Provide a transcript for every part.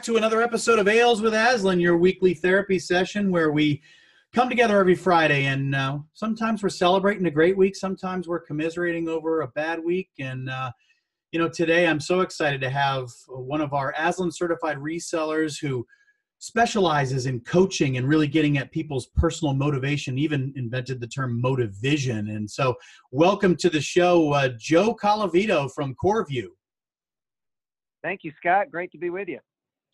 back to another episode of Ales with Aslan, your weekly therapy session where we come together every Friday. And uh, sometimes we're celebrating a great week, sometimes we're commiserating over a bad week. And, uh, you know, today I'm so excited to have one of our Aslan certified resellers who specializes in coaching and really getting at people's personal motivation, even invented the term motivision. And so, welcome to the show, uh, Joe Colavito from CoreView. Thank you, Scott. Great to be with you.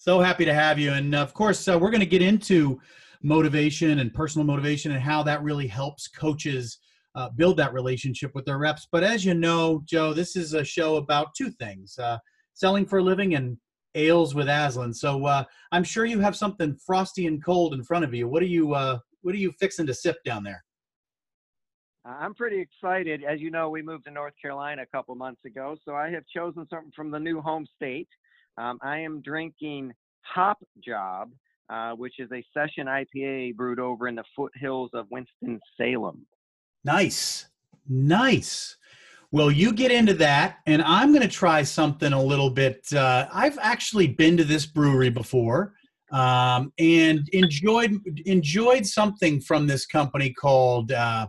So happy to have you. And of course, uh, we're going to get into motivation and personal motivation and how that really helps coaches uh, build that relationship with their reps. But as you know, Joe, this is a show about two things uh, selling for a living and ales with Aslan. So uh, I'm sure you have something frosty and cold in front of you. What are you, uh, what are you fixing to sip down there? I'm pretty excited. As you know, we moved to North Carolina a couple months ago, so I have chosen something from the new home state. Um, I am drinking Hop Job, uh, which is a session IPA brewed over in the foothills of Winston Salem. Nice, nice. Well, you get into that, and I'm going to try something a little bit. Uh, I've actually been to this brewery before um, and enjoyed enjoyed something from this company called. Uh,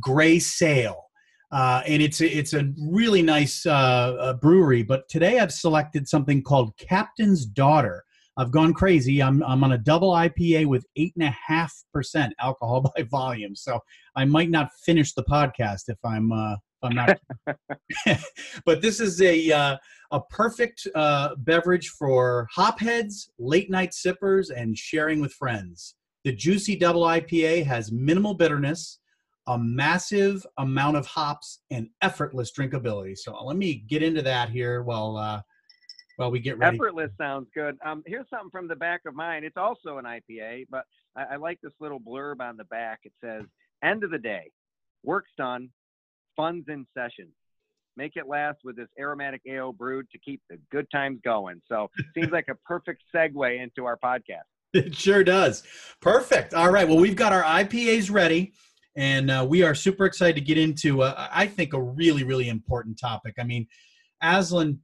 Grey Sail. Uh, and it's a, it's a really nice uh, brewery. But today I've selected something called Captain's Daughter. I've gone crazy. I'm I'm on a double IPA with eight and a half percent alcohol by volume, so I might not finish the podcast if I'm uh, if I'm not. but this is a uh, a perfect uh, beverage for hopheads, late night sippers, and sharing with friends. The juicy double IPA has minimal bitterness a massive amount of hops and effortless drinkability. So let me get into that here while uh, while we get ready. Effortless sounds good. Um, here's something from the back of mine. It's also an IPA, but I, I like this little blurb on the back. It says, "End of the day, work's done, fun's in session." Make it last with this aromatic ale brewed to keep the good times going. So, seems like a perfect segue into our podcast. It sure does. Perfect. All right. Well, we've got our IPAs ready and uh, we are super excited to get into uh, i think a really really important topic. I mean aslan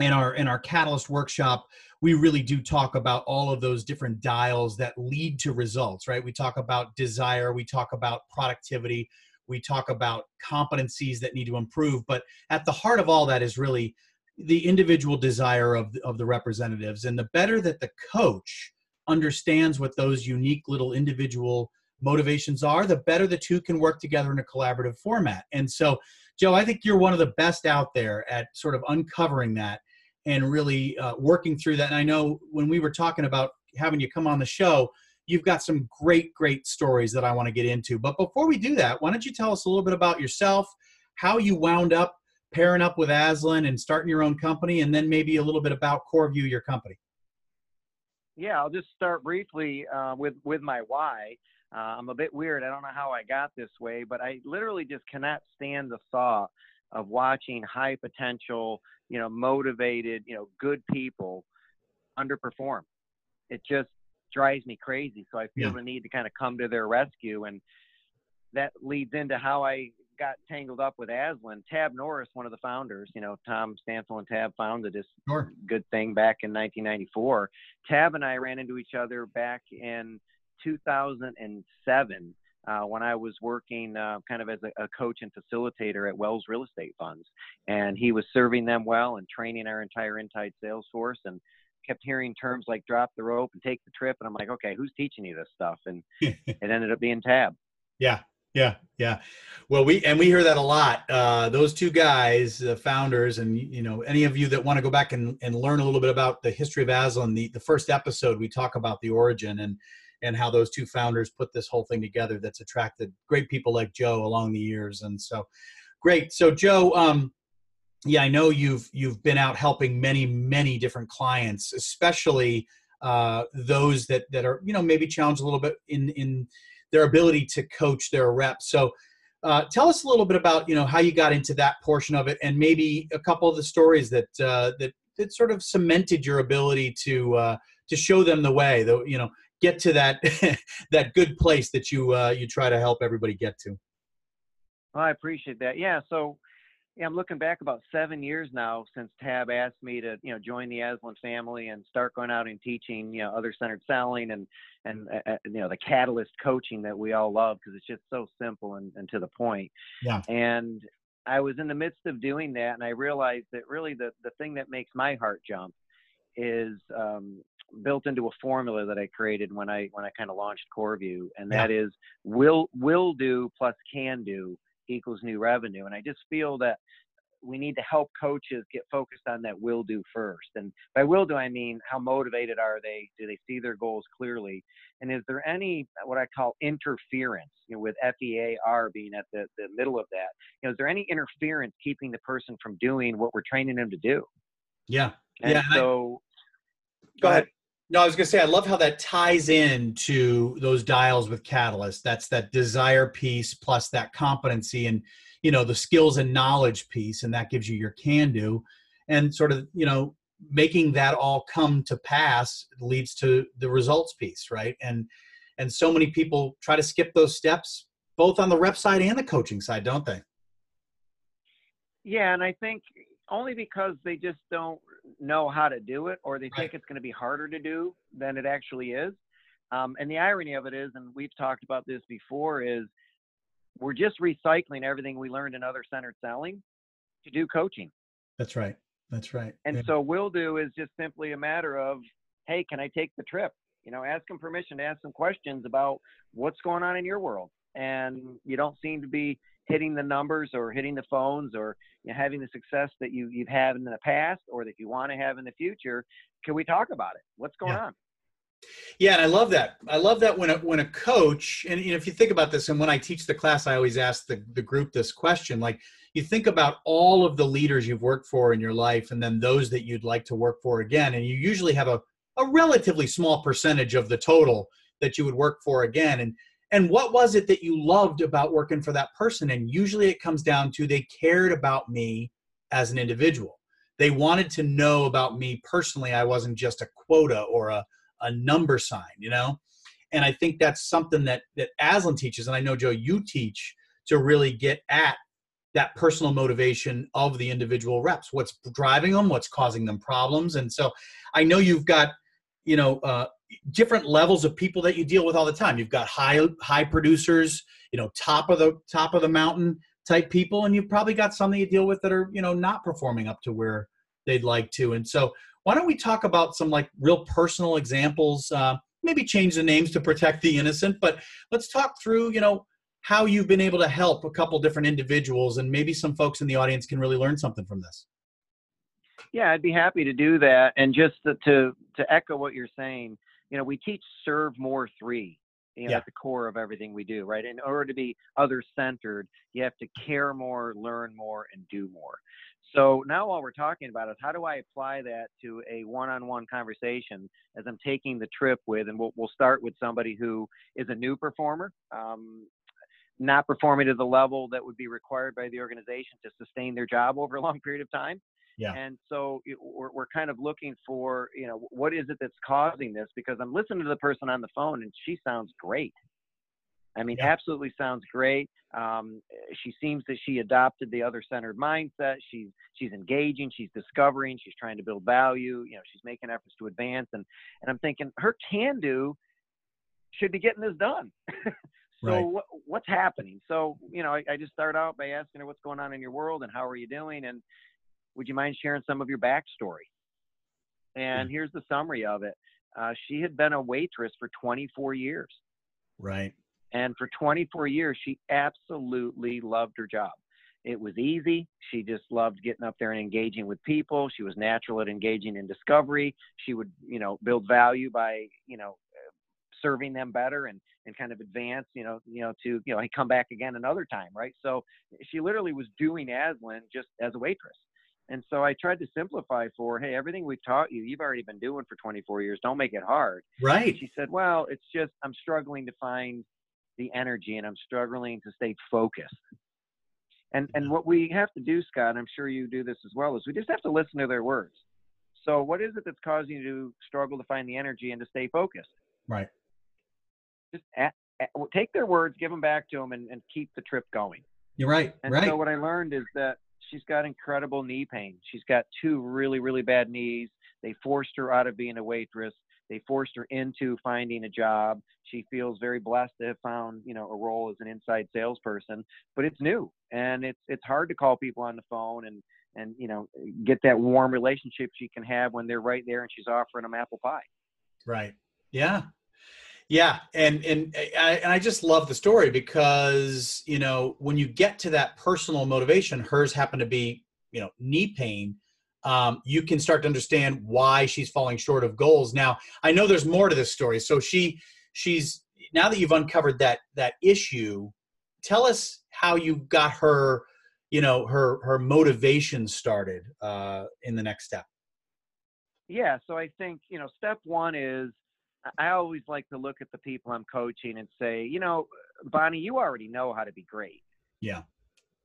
in our in our catalyst workshop we really do talk about all of those different dials that lead to results right? We talk about desire we talk about productivity we talk about competencies that need to improve. But at the heart of all that is really the individual desire of, of the representatives. And the better that the coach understands what those unique little individual motivations are, the better the two can work together in a collaborative format. And so, Joe, I think you're one of the best out there at sort of uncovering that and really uh, working through that. And I know when we were talking about having you come on the show, you've got some great, great stories that I want to get into. But before we do that, why don't you tell us a little bit about yourself, how you wound up pairing up with Aslan and starting your own company, and then maybe a little bit about CoreView, your company. Yeah, I'll just start briefly uh, with with my why. Uh, I'm a bit weird. I don't know how I got this way, but I literally just cannot stand the thought of watching high potential, you know, motivated, you know, good people underperform. It just drives me crazy. So I feel yeah. the need to kind of come to their rescue. And that leads into how I got tangled up with Aslan. Tab Norris, one of the founders, you know, Tom Stansel and Tab founded this sure. good thing back in 1994. Tab and I ran into each other back in 2007 uh, when I was working uh, kind of as a, a, coach and facilitator at Wells Real Estate Funds. And he was serving them well and training our entire Intide sales force and kept hearing terms like drop the rope and take the trip. And I'm like, okay, who's teaching you this stuff? And it ended up being Tab. Yeah. Yeah, yeah. Well, we and we hear that a lot. Uh, those two guys, the founders, and you know, any of you that want to go back and, and learn a little bit about the history of Aslan, the, the first episode we talk about the origin and and how those two founders put this whole thing together that's attracted great people like Joe along the years. And so great. So Joe, um, yeah, I know you've you've been out helping many, many different clients, especially uh, those that that are, you know, maybe challenged a little bit in in their ability to coach their reps. So uh, tell us a little bit about you know how you got into that portion of it, and maybe a couple of the stories that uh, that that sort of cemented your ability to uh, to show them the way. Though you know, get to that that good place that you uh, you try to help everybody get to. Well, I appreciate that. Yeah. So, yeah, I'm looking back about seven years now since Tab asked me to, you know, join the Aslan family and start going out and teaching, you know, other centered selling and and uh, uh you know the catalyst coaching that we all love because it's just so simple and, and to the point. Yeah. And I was in the midst of doing that, and I realized that really the the thing that makes my heart jump is um, built into a formula that I created when I when I kind of launched CoreView, and that yeah. is will will do plus can do equals new revenue. And I just feel that we need to help coaches get focused on that will do first. And by will do, I mean how motivated are they? Do they see their goals clearly? And is there any what I call interference, you know, with FEAR being at the, the middle of that? You know, is there any interference keeping the person from doing what we're training them to do? Yeah. And yeah. So go ahead. No, I was to say, I love how that ties in to those dials with Catalyst. That's that desire piece plus that competency and, you know, the skills and knowledge piece. And that gives you your can do. And sort of, you know, making that all come to pass leads to the results piece, right? And, and so many people try to skip those steps, both on the rep side and the coaching side, don't they? Yeah. And I think only because they just don't know how to do it or they think it's going to be harder to do than it actually is. Um, and the irony of it is, and we've talked about this before, is we're just recycling everything we learned in other centered selling to do coaching. That's right. That's right. And yeah. so will do is just simply a matter of, hey, can I take the trip? You know, ask them permission to ask some questions about what's going on in your world. And you don't seem to be hitting the numbers or hitting the phones or you know, having the success that you, you've had in the past or that you want to have in the future. Can we talk about it? What's going yeah. on? Yeah, and I love that. I love that when a when a coach, and you know, if you think about this, and when I teach the class, I always ask the, the group this question: like, you think about all of the leaders you've worked for in your life, and then those that you'd like to work for again, and you usually have a a relatively small percentage of the total that you would work for again. And and what was it that you loved about working for that person? And usually it comes down to they cared about me as an individual. They wanted to know about me personally. I wasn't just a quota or a, a number sign you know? And i think that's something that that aslan teaches and i know joe you teach to really get at that personal motivation of the individual reps. What's driving them what's causing them problems. And so i know you've got you know uh, different levels of people that you deal with all the time. You've got high high producers, you know, top of the top of the mountain type people, and you've probably got some that you deal with that are you know not performing up to where they'd like to. And so, why don't we talk about some like real personal examples? Uh, maybe change the names to protect the innocent, but let's talk through you know how you've been able to help a couple different individuals, and maybe some folks in the audience can really learn something from this. Yeah, I'd be happy to do that. And just to to, to echo what you're saying, you know, we teach serve more three you know, yeah. at the core of everything we do, right? In order to be other centered, you have to care more, learn more, and do more. So now all we're talking about is how do I apply that to a one-on-one conversation as I'm taking the trip with, and we'll, we'll start with somebody who is a new performer, um, not performing to the level that would be required by the organization to sustain their job over a long period of time. Yeah. And so it, we're, we're kind of looking for, you know, what is it that's causing this? Because I'm listening to the person on the phone and she sounds great. I mean, yeah. absolutely sounds great. Um, she seems that she adopted the other centered mindset. She's she's engaging. She's discovering. She's trying to build value. You know, she's making efforts to advance. And and I'm thinking her can do should be getting this done. so right. what, what's happening? So you know, I, I just start out by asking her what's going on in your world and how are you doing, and would you mind sharing some of your backstory? And here's the summary of it. Uh, she had been a waitress for 24 years. Right. And for 24 years, she absolutely loved her job. It was easy. She just loved getting up there and engaging with people. She was natural at engaging in discovery. She would, you know, build value by, you know, serving them better and, and kind of advance, you know, you know, to, you know, come back again another time, right? So she literally was doing Aslan just as a waitress. And so I tried to simplify for, hey, everything we've taught you, you've already been doing for 24 years. Don't make it hard. Right. She said, well, it's just I'm struggling to find the energy and I'm struggling to stay focused. And and what we have to do, Scott, I'm sure you do this as well, is we just have to listen to their words. So what is it that's causing you to struggle to find the energy and to stay focused? Right. Just at, at, take their words, give them back to them, and, and keep the trip going. You're right. And right. so what I learned is that she's got incredible knee pain. She's got two really, really bad knees. They forced her out of being a waitress. They forced her into finding a job. She feels very blessed to have found, you know, a role as an inside salesperson, but it's new and it's it's hard to call people on the phone and and you know get that warm relationship she can have when they're right there and she's offering them apple pie. Right. Yeah. Yeah, and and I, and I just love the story because you know when you get to that personal motivation, hers happened to be you know knee pain. Um, you can start to understand why she's falling short of goals. Now, I know there's more to this story. So she she's now that you've uncovered that that issue, tell us how you got her, you know, her her motivation started uh, in the next step. Yeah, so I think you know, step one is I always like to look at the people I'm coaching and say, you know, Bonnie, you already know how to be great. Yeah.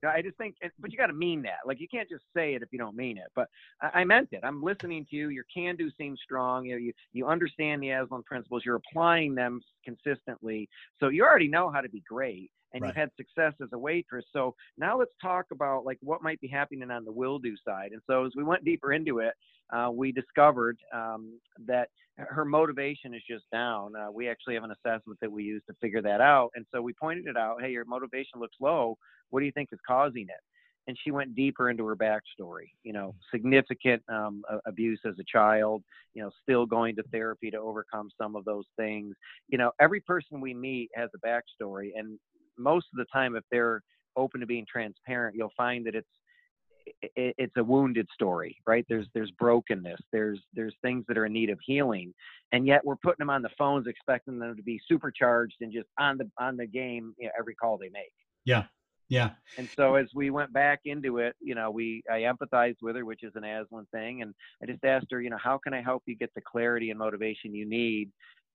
I just think, but you got to mean that. Like you can't just say it if you don't mean it. But I, I meant it. I'm listening to you. Your can-do seems strong. You know, you you understand the Aslan principles. You're applying them consistently. So you already know how to be great and right. you've had success as a waitress. So now let's talk about like what might be happening on the will do side. And so as we went deeper into it, uh, we discovered um, that her motivation is just down. Uh, we actually have an assessment that we use to figure that out. And so we pointed it out. Hey, your motivation looks low. What do you think is causing it? and she went deeper into her backstory you know significant um, abuse as a child you know still going to therapy to overcome some of those things you know every person we meet has a backstory and most of the time, if they're open to being transparent, you'll find that it's it's a wounded story right? There's there's brokenness there's there's things that are in need of healing and yet we're putting them on the phones expecting them to be supercharged and just on the on the game you know, every call they make. Yeah yeah. And so as we went back into it you know we i empathized with her which is an aslan thing and i just asked her you know how can i help you get the clarity and motivation you need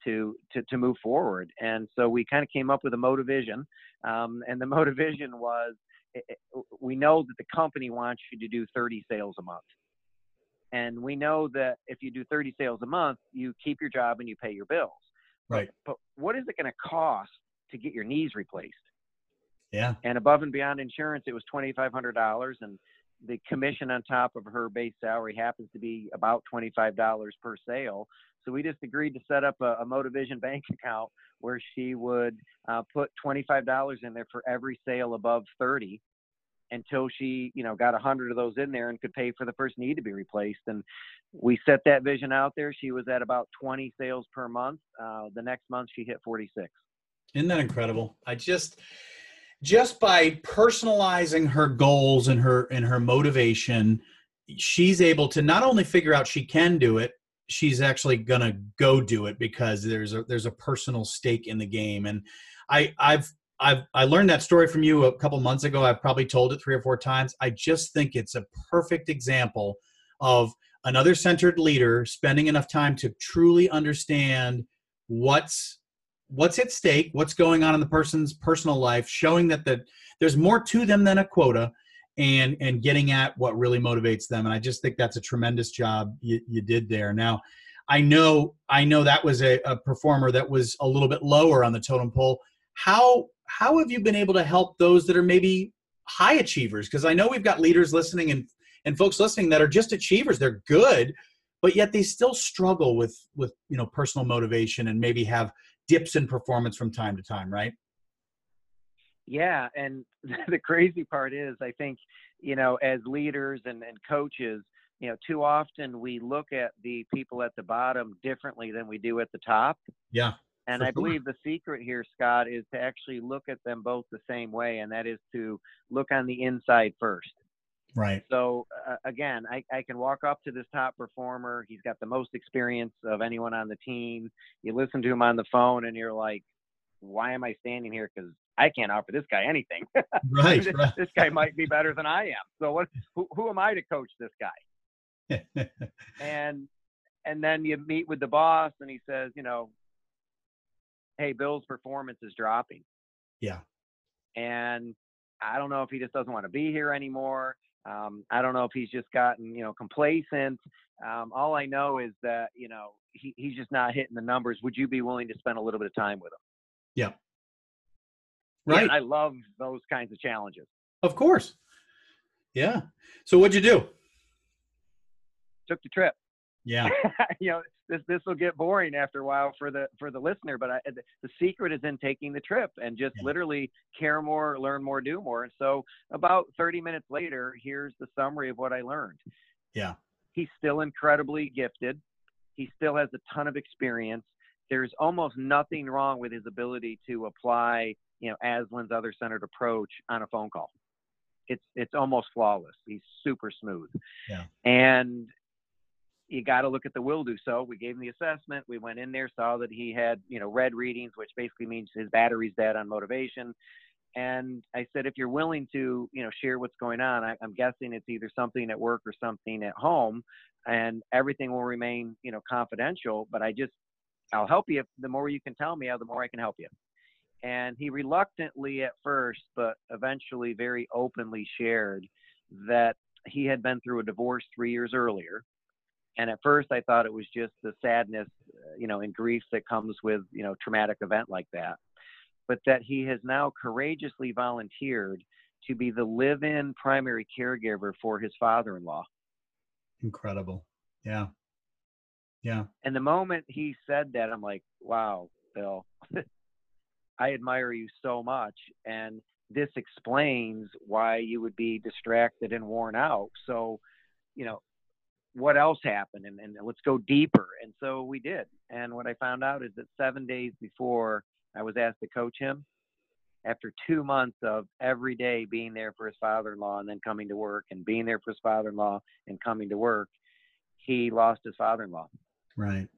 to to, to move forward. And so we kind of came up with a motivation, um, and the motivation was it, it, we know that the company wants you to do 30 sales a month. And we know that if you do 30 sales a month, you keep your job and you pay your bills. Right. But, but what is it going to cost to get your knees replaced? Yeah. And above and beyond insurance, it was $2,500. And the commission on top of her base salary happens to be about $25 per sale. So we just agreed to set up a, a Motivision bank account where she would uh, put $25 in there for every sale above 30 until she, you know, got a hundred of those in there and could pay for the first need to be replaced. And we set that vision out there. She was at about 20 sales per month. Uh, the next month she hit 46. Isn't that incredible? I just, just by personalizing her goals and her and her motivation, she's able to not only figure out she can do it, she's actually gonna go do it because there's a there's a personal stake in the game. And i i've i've i learned that story from you a couple months ago. I've probably told it three or four times. I just think it's a perfect example of another centered leader spending enough time to truly understand what's what's at stake what's going on in the person's personal life showing that the, there's more to them than a quota and and getting at what really motivates them. And i just think that's a tremendous job you, you did there. Now i know i know that was a, a performer that was a little bit lower on the totem pole. How how have you been able to help those that are maybe high achievers? Because i know we've got leaders listening and and folks listening that are just achievers. They're good but yet they still struggle with with you know personal motivation and maybe have dips in performance from time to time right yeah, and the crazy part is, I think, you know, as leaders and, and coaches, you know, too often we look at the people at the bottom differently than we do at the top. Yeah. And I sure. believe the secret here, Scott, is to actually look at them both the same way, and that is to look on the inside first. Right. So uh, again, I, I can walk up to this top performer. He's got the most experience of anyone on the team. You listen to him on the phone, and you're like, "Why am I standing here? Because I can't offer this guy anything. Right, this, right. this, guy might be better than I am. So what? Who, who am I to coach this guy? and and then you meet with the boss, and he says, you know, hey, Bill's performance is dropping. Yeah. And I don't know if he just doesn't want to be here anymore. Um, I don't know if he's just gotten, you know, complacent. Um, all I know is that, you know, he, he's just not hitting the numbers. Would you be willing to spend a little bit of time with him? Yeah. Right. Yeah, I love those kinds of challenges. Of course. Yeah. So what'd you do? Took the trip. Yeah. you know, this this will get boring after a while for the for the listener, but I, the secret is in taking the trip and just yeah. literally care more, learn more, do more. And so about 30 minutes later, here's the summary of what I learned. Yeah. He's still incredibly gifted. He still has a ton of experience. There's almost nothing wrong with his ability to apply, you know, Aslan's other centered approach on a phone call. It's it's almost flawless. He's super smooth. Yeah. And you got to look at the will do so. We gave him the assessment. We went in there, saw that he had, you know, red readings, which basically means his battery's dead on motivation. And I said, if you're willing to, you know, share what's going on, I, am guessing it's either something at work or something at home, and everything will remain, you know, confidential. But I just, I'll help you. The more you can tell me, the more I can help you. And he reluctantly at first, but eventually very openly shared that he had been through a divorce three years earlier and at first I thought it was just the sadness, you know, and grief that comes with, you know, traumatic event like that. But that he has now courageously volunteered to be the live-in primary caregiver for his father-in-law. Incredible. Yeah. Yeah. And the moment he said that, I'm like, wow, Bill, I admire you so much. And this explains why you would be distracted and worn out. So, you know, what else happened and, and let's go deeper. And so we did. And what I found out is that seven days before I was asked to coach him, after two months of every day being there for his father-in-law and then coming to work and being there for his father-in-law and coming to work, he lost his father-in-law. Right.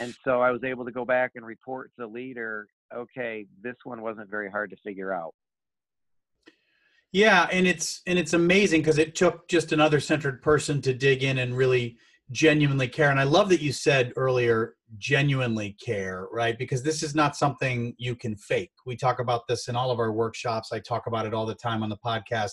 And so I was able to go back and report to the leader, okay, this one wasn't very hard to figure out. Yeah, and it's and it's amazing because it took just another centered person to dig in and really genuinely care. And I love that you said earlier, genuinely care, right? Because this is not something you can fake. We talk about this in all of our workshops. I talk about it all the time on the podcast.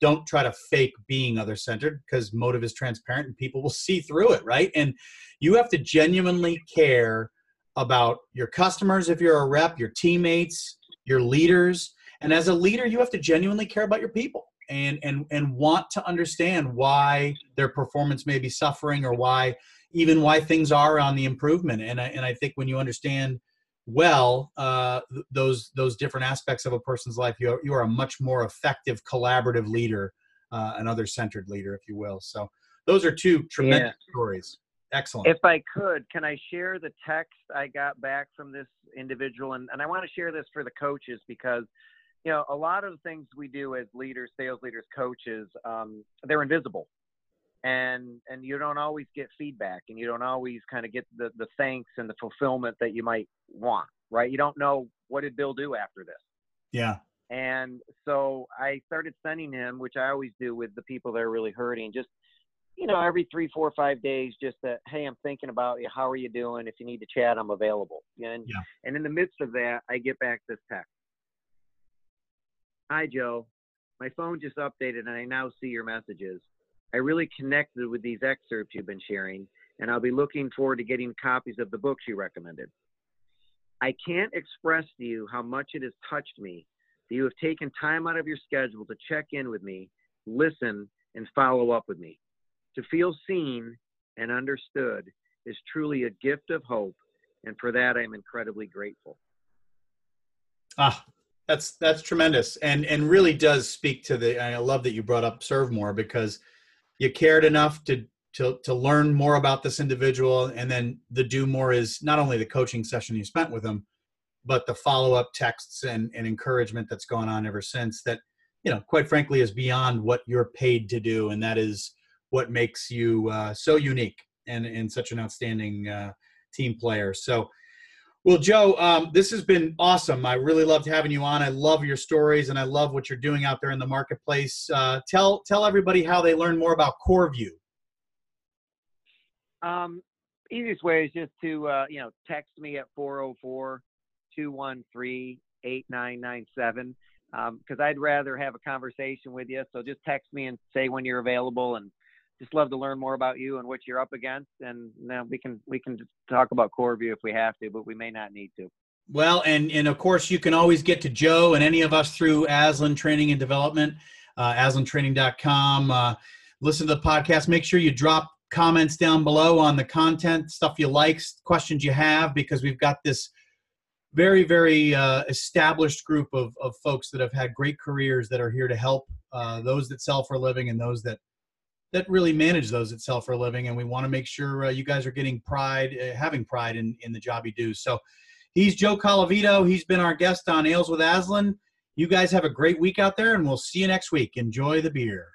Don't try to fake being other centered because motive is transparent and people will see through it, right? And you have to genuinely care about your customers if you're a rep, your teammates, your leaders and as a leader, you have to genuinely care about your people and and and want to understand why their performance may be suffering or why even why things are on the improvement. And I and I think when you understand well uh, those those different aspects of a person's life, you are, you are a much more effective collaborative leader, uh, an other centered leader, if you will. So those are two tremendous yeah. stories. Excellent. If I could, can I share the text I got back from this individual? And, and I want to share this for the coaches because you know, a lot of the things we do as leaders, sales leaders, coaches, um, they're invisible. And and you don't always get feedback and you don't always kind of get the, the thanks and the fulfillment that you might want, right? You don't know what did Bill do after this. Yeah. And so I started sending him, which I always do with the people that are really hurting, just you know, every three, four, five days, just that, hey, I'm thinking about you. How are you doing? If you need to chat, I'm available. And yeah. and in the midst of that, I get back this text. Hi, Joe. My phone just updated and I now see your messages. I really connected with these excerpts you've been sharing, and I'll be looking forward to getting copies of the books you recommended. I can't express to you how much it has touched me that you have taken time out of your schedule to check in with me, listen, and follow up with me. To feel seen and understood is truly a gift of hope, and for that I'm incredibly grateful. Ah, that's that's tremendous, and and really does speak to the. I love that you brought up serve more because you cared enough to to to learn more about this individual, and then the do more is not only the coaching session you spent with them, but the follow up texts and and encouragement that's gone on ever since. That you know, quite frankly, is beyond what you're paid to do, and that is what makes you uh, so unique and and such an outstanding uh, team player. So well, Joe, um, this has been awesome. I really loved having you on. I love your stories, and I love what you're doing out there in the marketplace. Uh, tell tell everybody how they learn more about CoreView. Um, easiest way is just to uh, you know text me at 404 213 8997 because um, I'd rather have a conversation with you. So just text me and say when you're available, and just love to learn more about you and what you're up against. And now we can we can talk about CoreView if we have to, but we may not need to. Well, and and of course you can always get to Joe and any of us through Aslan Training and Development. uh, aslantraining.com. Uh, listen to the podcast. Make sure you drop comments down below on the content, stuff you like, questions you have, because we've got this very, very uh, established group of, of folks that have had great careers that are here to help uh, those that sell for a living and those that that really manage those that sell for a living. And we want to make sure uh, you guys are getting pride, uh, having pride in, in the job you do. So he's Joe Colavito. He's been our guest on Ales with Aslan. You guys have a great week out there, and we'll see you next week. Enjoy the beer.